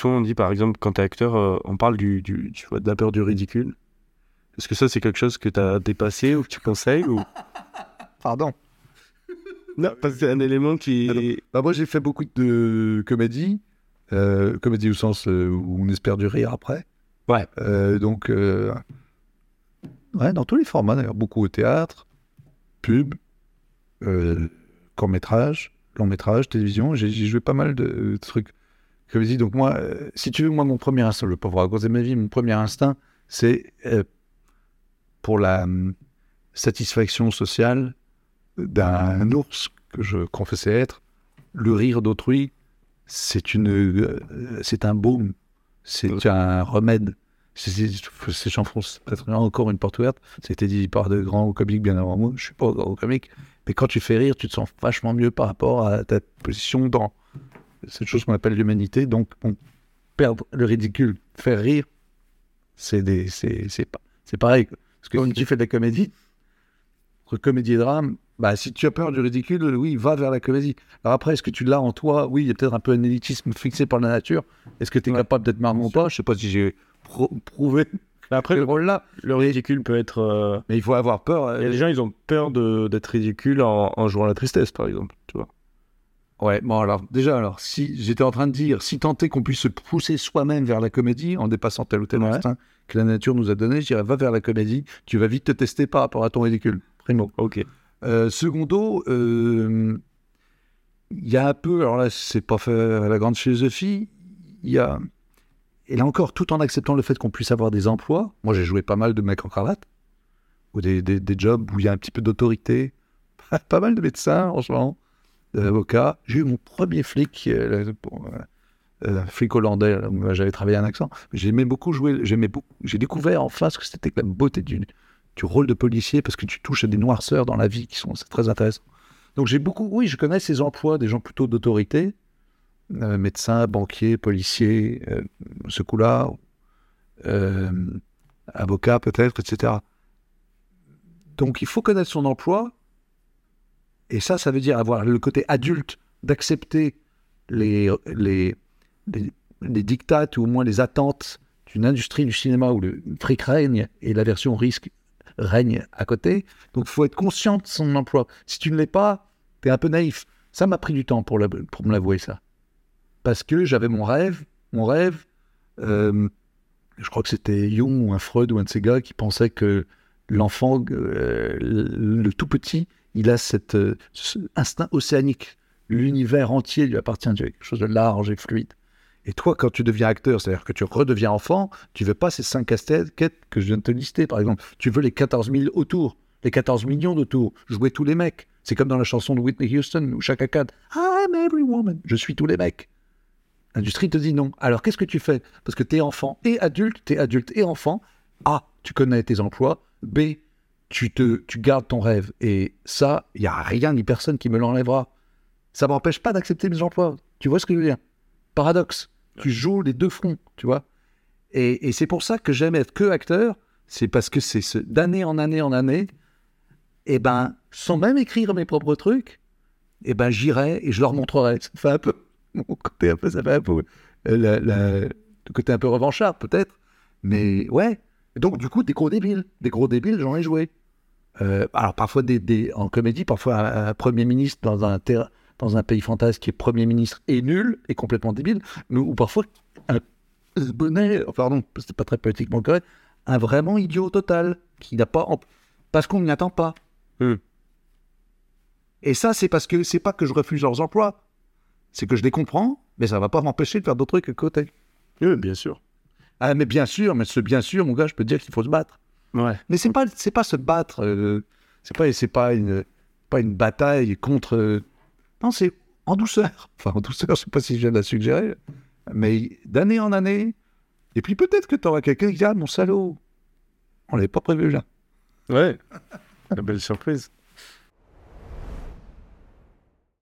souvent on dit par exemple quand t'es acteur, euh, on parle du, du, tu vois, de la peur du ridicule. Est-ce que ça c'est quelque chose que t'as dépassé ou que tu conseilles ou... Pardon. Non, parce que c'est un élément qui. Bah, moi, j'ai fait beaucoup de comédie. Euh, comédie au sens euh, où on espère du rire après. Ouais. Euh, donc, ouais, dans tous les formats d'ailleurs, beaucoup au théâtre, pub, euh, court-métrage, long-métrage, télévision. J'ai j'ai joué pas mal de, de trucs comédie. Donc, moi, euh, si tu veux, moi, mon premier instinct, je ne veux pas vous raconter ma vie, mon premier instinct, c'est euh, pour la hum, satisfaction sociale d'un ours que je confessais être, le rire d'autrui, c'est une, euh, c'est un baume, c'est un remède. J'enfonce encore une porte ouverte. C'était dit par de grands comiques bien avant moi. Je suis pas grand comique, mais quand tu fais rire, tu te sens vachement mieux par rapport à ta position dans cette chose qu'on appelle l'humanité. Donc, perdre le ridicule, faire rire, c'est des, c'est, c'est pas, c'est pareil. Parce que si tu fais de la comédie, entre comédie et drame, bah, si tu as peur du ridicule, oui, va vers la comédie. Alors après, est-ce que tu l'as en toi? Oui, il y a peut-être un peu un élitisme fixé par la nature. Est-ce que tu es Ouais. capable d'être marrant ou pas? Je sais pas si j'ai pro- prouvé Après, ce rôle-là. le ridicule peut être. euh, Mais il faut avoir peur. Il y a euh, des gens, ils ont peur de- d'être ridicule en, en jouant la tristesse, par exemple. Ouais, bon alors déjà, alors si j'étais en train de dire, si tant est qu'on puisse se pousser soi-même vers la comédie en dépassant tel ou tel Ouais. instinct que la nature nous a donné, je dirais va vers la comédie, tu vas vite te tester par rapport à ton ridicule. Primo. Ok. Euh, secondo, euh, il y a un peu, alors là, c'est pas fait à la grande philosophie, il y a, et là encore, tout en acceptant le fait qu'on puisse avoir des emplois, moi j'ai joué pas mal de mecs en cravate, ou des, des, des jobs où il y a un petit peu d'autorité, pas mal de médecins, franchement, d'avocats. J'ai eu mon premier flic, euh, euh, euh, flic hollandais, j'avais travaillé un accent. J'aimais beaucoup jouer, j'aimais j'ai découvert enfin ce que c'était que la beauté du, rôle de policier parce que tu touches à des noirceurs dans la vie qui sont très intéressant. Donc j'ai beaucoup, oui, je connais ces emplois des gens plutôt d'autorité, euh, médecins, banquiers, policiers, euh, ce coup-là, euh, avocat peut-être, etc. Donc il faut connaître son emploi, et ça, ça veut dire avoir le côté adulte d'accepter les, les, les, dictates ou au moins les attentes d'une industrie du cinéma où le fric règne et la version risque règne à côté. Donc, il faut être conscient de son emploi. Si tu ne l'es pas, tu es un peu naïf. Ça m'a pris du temps pour, pour me l'avouer, ça. Parce que j'avais mon rêve. Mon rêve, euh, je crois que c'était Jung ou un Freud ou un de ces gars qui pensait que l'enfant, euh, le tout petit, il a cet euh, instinct océanique. L'univers entier lui appartient. Quelque chose de large et fluide. Et toi, quand tu deviens acteur, c'est-à-dire que tu redeviens enfant, tu veux pas ces cinq casquettes que je viens de te lister, par exemple. Tu veux les 14 000 autour, les 14 millions d'autour, jouer tous les mecs. C'est comme dans la chanson de Whitney Houston où chaque accade I'm every woman. Je suis tous les mecs. L'industrie te dit non. Alors qu'est-ce que tu fais? Parce que tu es enfant et adulte, tu es adulte et enfant. A, tu connais tes emplois. B, tu, te, tu gardes ton rêve. Et ça, il n'y a rien ni personne qui me l'enlèvera. Ça m'empêche pas d'accepter mes emplois. Tu vois ce que je veux dire? Paradoxe. Tu joues les deux fronts, tu vois? Et, et c'est pour ça que j'aime être que acteur. C'est parce que c'est ce- d'année en année en année, et ben, sans même écrire mes propres trucs, et ben, j'irai et je leur montrerai. Ça fait un peu mon côté un peu, ça fait un peu euh, la- la- le côté un peu revanchard peut-être, mais ouais. Et donc du coup, des gros débiles, des gros débiles, j'en ai joué. Euh, alors parfois des, des- en comédie, parfois un, un premier ministre dans un dans un pays fantasque qui est Premier ministre et nul et complètement débile, ou parfois un bonnet, pardon, c'est pas très politiquement correct, un vraiment idiot total, qui n'a pas... parce qu'on n'y attend pas. Hmm. Et ça, c'est parce que c'est pas que je refuse leurs emplois, c'est que je les comprends, mais ça va pas m'empêcher de faire d'autres trucs à côté. Oui, bien sûr. Ah, mais bien sûr, mais ce bien sûr, mon gars, je peux te dire qu'il faut se battre. Ouais. Mais c'est pas, c'est pas se battre. euh, c'est pas, c'est pas une, pas une bataille contre. euh, non, c'est en douceur. Enfin, en douceur, je sais pas si je viens de la suggérer, mais d'année en année. Et puis peut-être que tu auras quelqu'un qui dit ah mon salaud, on l'avait pas prévu là. Ouais. Une belle surprise.